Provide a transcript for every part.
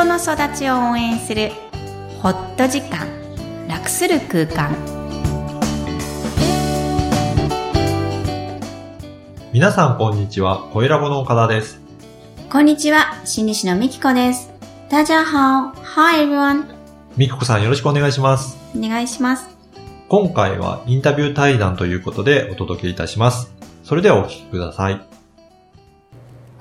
人の育ちを応援するホット時間楽する空間皆さんこんにちは、声ラボの岡田です。こんにちは心理師のみきこです大家好 Hi everyone みきこさんよろしくお願いします。お願いします今回はインタビュー対談ということでお届けいたします。それではお聞きください。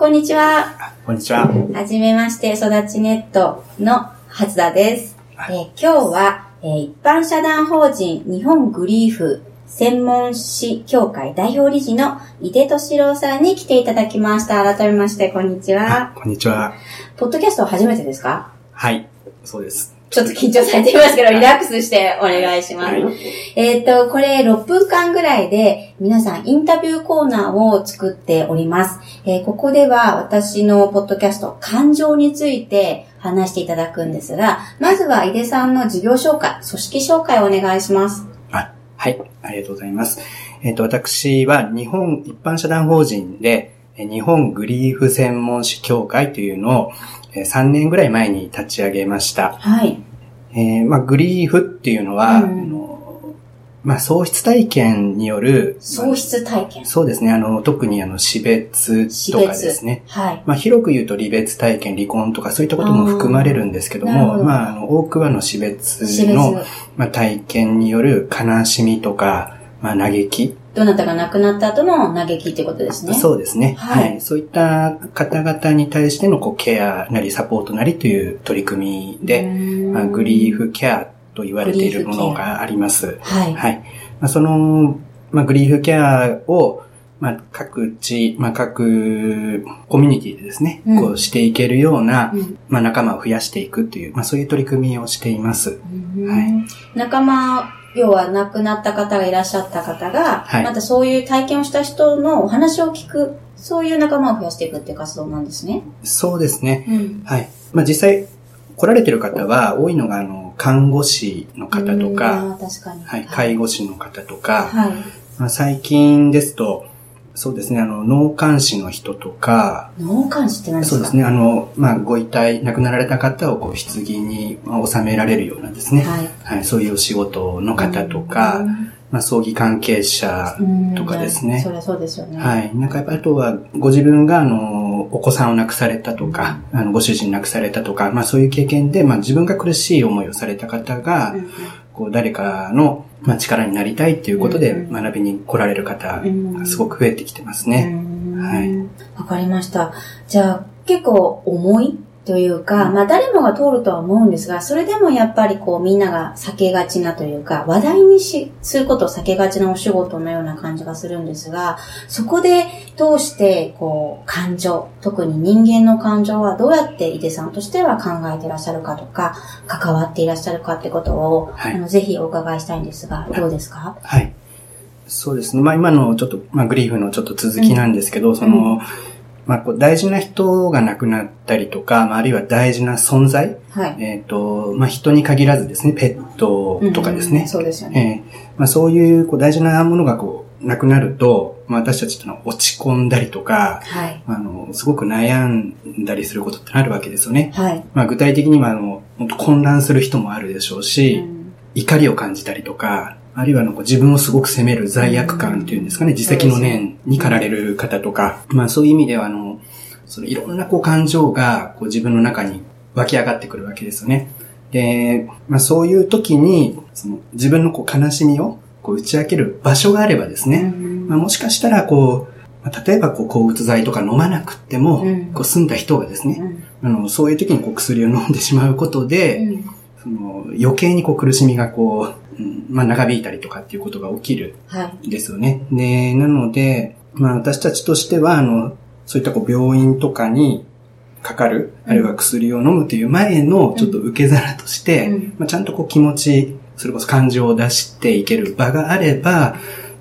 こんにちはこんにちは。はじめまして、育ちネットの初田です。えー今日は、えー一般社団法人日本グリーフ専門士協会代表理事の井出敏郎さんに来ていただきました。改めまして、こんにちは。こんにちは。ポッドキャストは初めてですか？はい。そうです。ちょっと緊張されていますけど、リラックスしてお願いします。はい。えっ、と、これ6分間ぐらいで皆さんインタビューコーナーを作っております。えーここでは私のポッドキャスト、感情について話していただくんですが、まずは井出さんの事業紹介、組織紹介をお願いします。あ、はい。ありがとうございます。えっ、と、私は日本一般社団法人で、え日本グリーフ専門士協会というのを、えー3年ぐらい前に立ち上げました。はい。えーまあ、グリーフっていうのは、うんあのまあ、喪失体験による、喪失体験。そうですね。あの、特にあの、死別死とかで別すね。はい。まあ、広く言うと離別体験、離婚とかそういったことも含まれるんですけども、どまあ、あの、多くはあの死別死別。の、まあ、体験による悲しみとか、まあ、嘆き、どなたが亡くなった後の嘆きってことですね。そうですね、ははいい。そういった方々に対してのこうケアなりサポートなりという取り組みで、まあ、グリーフケアと言われているものがあります。はい。はい。まあ、その、まあ、グリーフケアを、まあ、各地、まあ、各コミュニティでですね、うんこうしていけるような、うんまあ、仲間を増やしていくという、まあ、そういう取り組みをしています。うん仲間、要は亡くなった方がいらっしゃった方が、はいまたそういう体験をした人のお話を聞く、そういう仲間を増やしていくっていう活動なんですね。そうですね。うん。はい。まあ、実際、来られてる方は、多いのが、あの、看護師の方とうんか、かに。はい、介護士の方とか、はい。まあ、最近ですと、そうですね、あの、脳幹視の人とか、脳幹視って何ですか？そうですね、あの、まあ、ご遺体、亡くなられた方を、こう、棺にまあ収められるようなですね、はい。はい、そういうお仕事の方とか、まあ、葬儀関係者うんとかですね。そりゃそうですよね。はい。なんかやっぱりあとは、ご自分が、あの、お子さんを亡くされたとか、あの、ご主人亡くされたとか、まあそういう経験で、まあ自分が苦しい思いをされた方が、うんこう、誰かの、まあ力になりたいっていうことでうん学びに来られる方うんがすごく増えてきてますね。うんはいわかりました。じゃあ、結構重いというか、まあ誰もが通るとは思うんですが、それでもやっぱりこうみんなが避けがちなというか、話題にし、することを避けがちなお仕事のような感じがするんですが、そこで通してこう感情、特に人間の感情はどうやって井出さんとしては考えていらっしゃるかとか、関わっていらっしゃるかってことを、はい。あのぜひお伺いしたいんですが、どうですか？はい。そうですね。まあ今のちょっと、まあグリーフのちょっと続きなんですけど、その、まあこう大事な人が亡くなったりとか、まああるいは大事な存在、はい。えっ、と、まあ人に限らずですね、ペットとかですね。うんそうですよね。えーまあ、そういうこう大事なものがこうなくなると、まあ、私たちのは落ち込んだりとか、はい。あの、すごく悩んだりすることってあるわけですよね。はい。まあ、具体的にはあの、混乱する人もあるでしょうし、うん怒りを感じたりとか、あるいはあのこう自分をすごく責める罪悪感っていうんですかね、自責の念に駆られる方とか、まあそういう意味ではあの、そのいろんなこう感情がこう自分の中に湧き上がってくるわけですよね。で、まあそういう時に、その自分のこう悲しみをこう打ち明ける場所があればですね、まあもしかしたらこう、まあ例えばこう抗うつ剤とか飲まなくっても、うん。こう済んだ人がですね、うん。あの、そういう時にこう薬を飲んでしまうことで、うん。その余計にこう苦しみがこう、うんまあ長引いたりとかっていうことが起きるはい。んですよね。で、なので、まあ私たちとしては、あの、そういったこう病院とかにかかる、あるいは薬を飲むという前のちょっと受け皿として、うん。まあちゃんとこう気持ち、それこそ感情を出していける場があれば、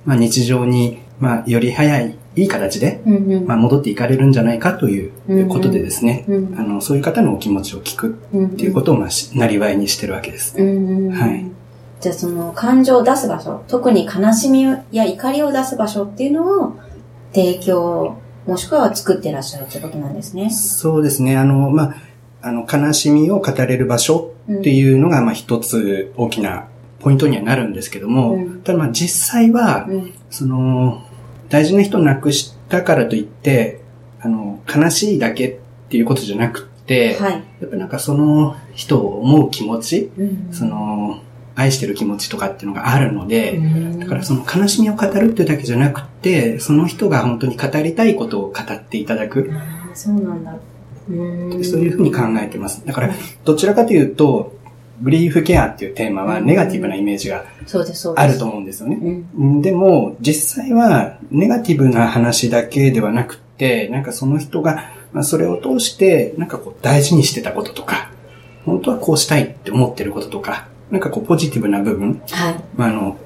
まあ日常に、まあより早い、いい形で、うんうん。まあ戻っていかれるんじゃないかということでですね、うんあの、そういう方のお気持ちを聞くうんっていうことを、まあ、しなりわいにしてるわけです。うん。はいじゃあその感情を出す場所、特に悲しみや怒りを出す場所っていうのを提供、もしくは作ってらっしゃるってことなんですね。そうですね。あの、まあ、あの、悲しみを語れる場所っていうのが、まあ一つ大きなポイントにはなるんですけども、うんただまあ実際は、うん。その、大事な人を亡くしたからといって、あの、悲しいだけっていうことじゃなくって、はい。やっぱなんかその人を思う気持ち、うんその、愛してる気持ちとかっていうのがあるので、うんだからその悲しみを語るっていうだけじゃなくて、その人が本当に語りたいことを語っていただく。そうなんだ。うんそういうふうに考えてます。だから、どちらかというと、グリーフケアっていうテーマはネガティブなイメージが。あると思うんですよね。うん。でも、実際は、ネガティブな話だけではなくて、なんかその人が、まあ、それを通して、なんかこう、大事にしてたこととか、本当はこうしたいって思ってることとか、なんかこう、ポジティブな部分、はい。まあ、あの、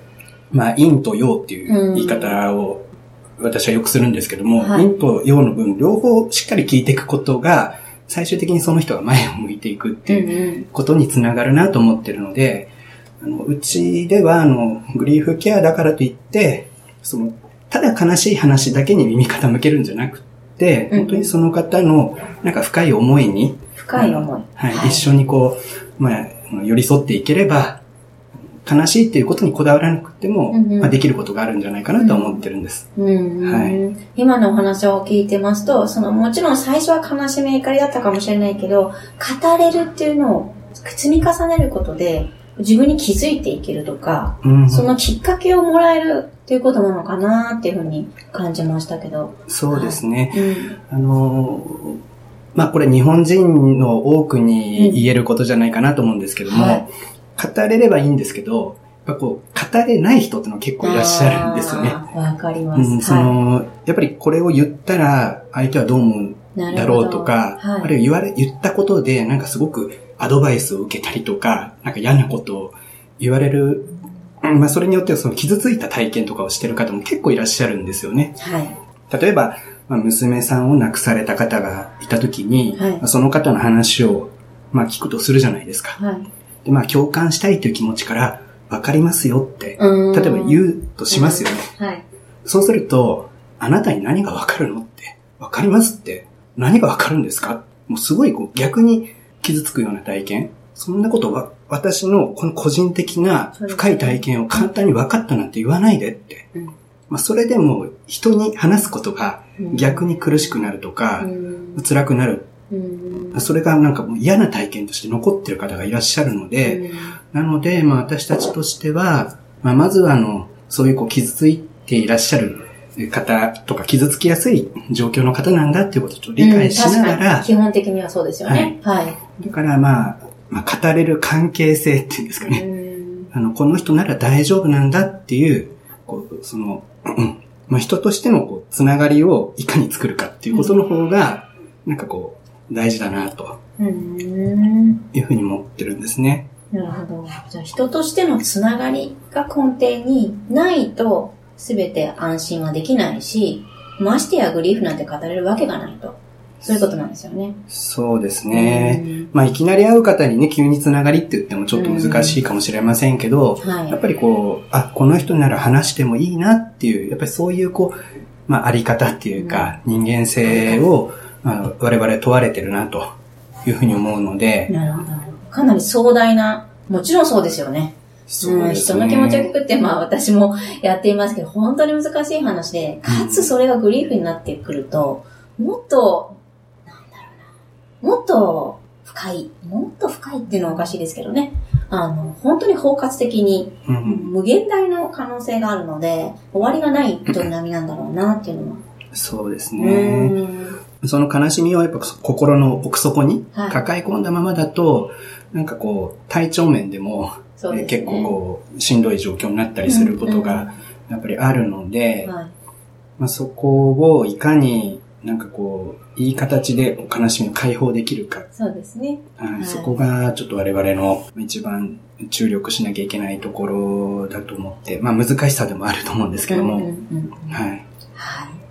まあ、陰と陽っていう言い方を、私はよくするんですけども、はい。陰と陽の分、両方しっかり聞いていくことが、最終的にその人が前を向いていくっていううんことにつながるなと思ってるので、あのうちでは、あの、グリーフケアだからといって、その、ただ悲しい話だけに耳傾けるんじゃなくて、うん本当にその方の、なんか深い思いに、深い思い。はい、一緒にこう、まあ、寄り添っていければ、悲しいっていうことにこだわらなくても、うんうんまあ、できることがあるんじゃないかなと思ってるんです。うんはい今のお話を聞いてますと、そのもちろん最初は悲しみ怒りだったかもしれないけど、語れるっていうのを積み重ねることで、自分に気づいていけるとか、うん、そのきっかけをもらえるっていうことなのかなっていうふうに感じましたけど。そうですね。うん。あのーまあこれ日本人の多くに言えることじゃないかなと思うんですけども、はい語れればいいんですけど、やっぱこう、語れない人ってのは結構いらっしゃるんですよね。わかります。うん、そはの、やっぱりこれを言ったら相手はどう思うんだろうとか、はい。あるいは言われ、言ったことでなんかすごくアドバイスを受けたりとか、なんか嫌なことを言われる、うんまあそれによってはその傷ついた体験とかをしてる方も結構いらっしゃるんですよね。はい。例えば、まあ、娘さんを亡くされた方がいたときに、はいまあその方の話を、まあ、聞くとするじゃないですか。はい。でまあ、共感したいという気持ちから、わかりますよって、例えば言うとしますよね。はい。そうすると、あなたに何がわかるのって、わかりますって、何がわかるんですか？もうすごいこう逆に傷つくような体験。そんなことは、私のこの個人的な深い体験を簡単に分かったなんて言わないでって。うんまあ、それでも人に話すことがうん逆に苦しくなるとかう、ん辛くなる。うんそれがなんかもう嫌な体験として残ってる方がいらっしゃるので、なので、まあ私たちとしては、まあまずはあの、そういうこう傷ついていらっしゃる方とか傷つきやすい状況の方なんだっていうことを理解しながうん基本的にはそうですよね。はい。だからまあ、まあ語れる関係性っていうんですかね。うんあの、この人なら大丈夫なんだっていう、こう、その、う んまあ人としてのこう、つながりをいかに作るかっていうことの方が、なんかこう、大事だなとうんいうふうに思ってるんですね。なるほど。じゃあ人としてのつながりが根底にないと全て安心はできないし、ましてやグリーフなんて語れるわけがないと。そういうことなんですよね。そうですね。うんまあ、いきなり会う方にね、急につながりって言ってもちょっと難しいかもしれませんけど、はい。やっぱりこう、あ、この人なら話してもいいなっていう、やっぱりそういうこう、まあ、あり方っていうか、人間性を、まあ、我々問われてるなというふうに思うので、なるほど。かなり壮大な、もちろんそうですよね。うん、人の気持ちを聞くって、まあ私もやっていますけど、本当に難しい話で、かつそれがグリーフになってくると、もっと、もっと深い、もっと深いっていうのはおかしいですけどね。あの、本当に包括的に、うん無限大の可能性があるので、終わりがない営みなんだろうなっていうのは。そうですうね。ん。その悲しみをやっぱ心の奥底にはい抱え込んだままだと、なんかこう、体調面でも、ね。結構こう、しんどい状況になったりすることが、やっぱりあるので、はい。まあ、そこをいかになんかこう、いい形で悲しみを解放できるか、そうですね。はいいそこがちょっと我々の一番注力しなきゃいけないところだと思って、まあ難しさでもあると思うんですけども、うんうんうんはい。はい。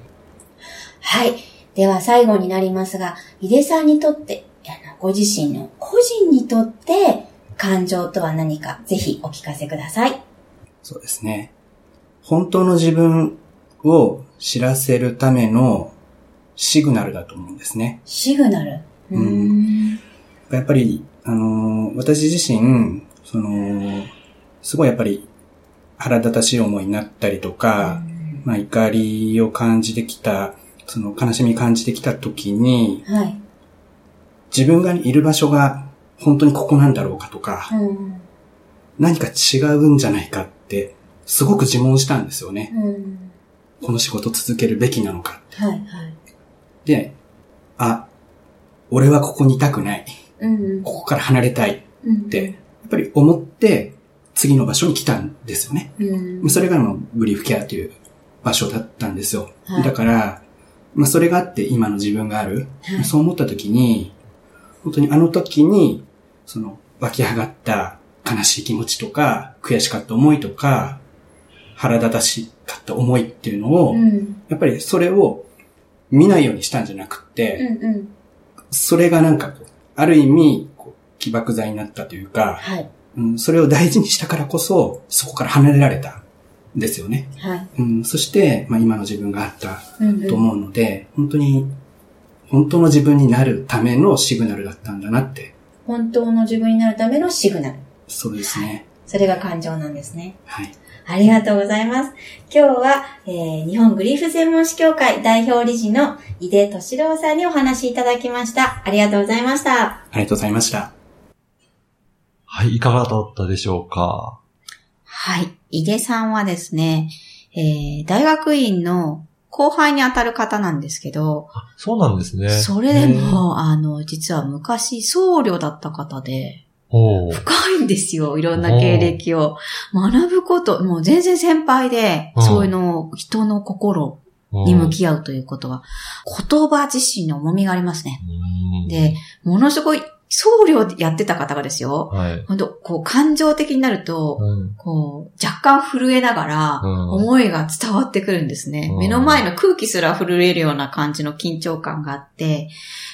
はい。では最後になりますが、井出さんにとって、ご自身の個人にとって感情とは何か、ぜひお聞かせください。そうですね。本当の自分を知らせるためのシグナルだと思うんですね。シグナル。うーん。やっぱり、あのー私自身、その、すごいやっぱり腹立たしい思いになったりとか、まあ怒りを感じてきた、その悲しみ感じてきた時に、はい。自分がいる場所が本当にここなんだろうかとか、うん。何か違うんじゃないかって、すごく自問したんですよね。うん。この仕事続けるべきなのか。はい、はい。で、あ、俺はここにいたくない。うん。ここから離れたいうん。って、やっぱり思って、次の場所に来たんですよね。うん。それがあのブリーフケアという場所だったんですよ。はいだから、まあそれがあって今の自分がある。はいそう思った時に、本当にあの時に、その湧き上がった悲しい気持ちとか、悔しかった思いとか、腹立たしかった思いっていうのを、うん。やっぱりそれを見ないようにしたんじゃなくって、うん。うん。それがなんかこう、ある意味、こう起爆剤になったというか、はい。うん、それを大事にしたからこそ、そこから離れられたんですよね。はい。うん、そして、まあ、今の自分があったうん。と思うので、本当に、本当の自分になるためのシグナルだったんだなって、本当の自分になるためのシグナル。そうですね。それが感情なんですね。はい。ありがとうございます。今日は、えー日本グリーフ専門士協会代表理事の井出敏郎さんにお話しいただきました。ありがとうございました。ありがとうございました。はい、いかがだったでしょうか？はい。井出さんはですね、えー大学院の後輩にあたる方なんですけど、そうなんですね。それでも、あの、実は昔僧侶だった方で、深いんですよ。いろんな経歴を。学ぶこと、もう全然先輩で、うんそういうのを、人の心に向き合うということは、言葉自身の重みがありますね。うんで、ものすごい、僧侶やってた方がですよ。はい。本当こう、感情的になると、うんこう、若干震えながら、うん思いが伝わってくるんですね。うん目の前の空気すら震えるような感じの緊張感があって、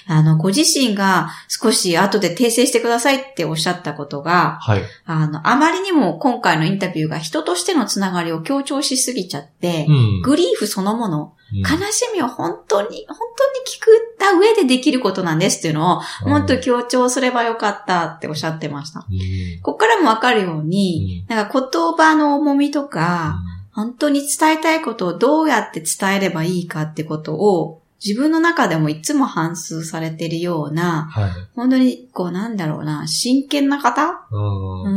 あの、ご自身が少し後で訂正してくださいっておっしゃったことが、はい。あの、あまりにも今回のインタビューが人としてのつながりを強調しすぎちゃって、うんグリーフそのもの、うん悲しみを本当に、本当に聞くった上でできることなんですっていうのを、もっと強調すればよかったっておっしゃってました。うん。ここからもわかるように、なんか言葉の重みとか、本当に伝えたいことをどうやって伝えればいいかってことを、自分の中でもいつも反芻されているような、はい。本当に、こうなんだろうな、真剣な方？うんう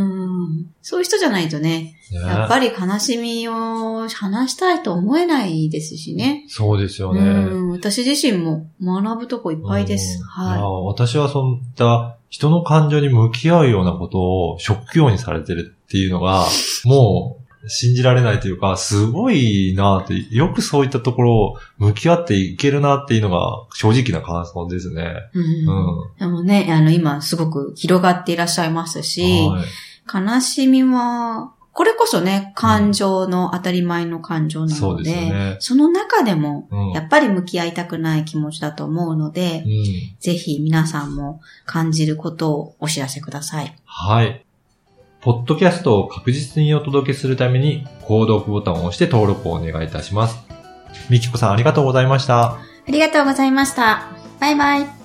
ん。そういう人じゃないとね、やっぱり悲しみを話したいと思えないですしね。そうですようね。ん。私自身も学ぶとこいっぱいです。うんい私はそういった人の感情に向き合うようなことを職業にされてるっていうのが、もう信じられないというか、すごいなって、よくそういったところを向き合っていけるなっていうのが正直な感想ですね。い。うんうん。でもね、あの、今すごく広がっていらっしゃいますし、はい悲しみは、これこそね、感情の当たり前の感情なそうですので、よね。その中でも、うん。やっぱり向き合いたくない気持ちだと思うので、うんぜひ皆さんも感じることをお知らせください。はい。ポッドキャストを確実にお届けするために、購読ボタンを押して登録をお願いいたします。みきこさんありがとうございました。ありがとうございました。バイバイ。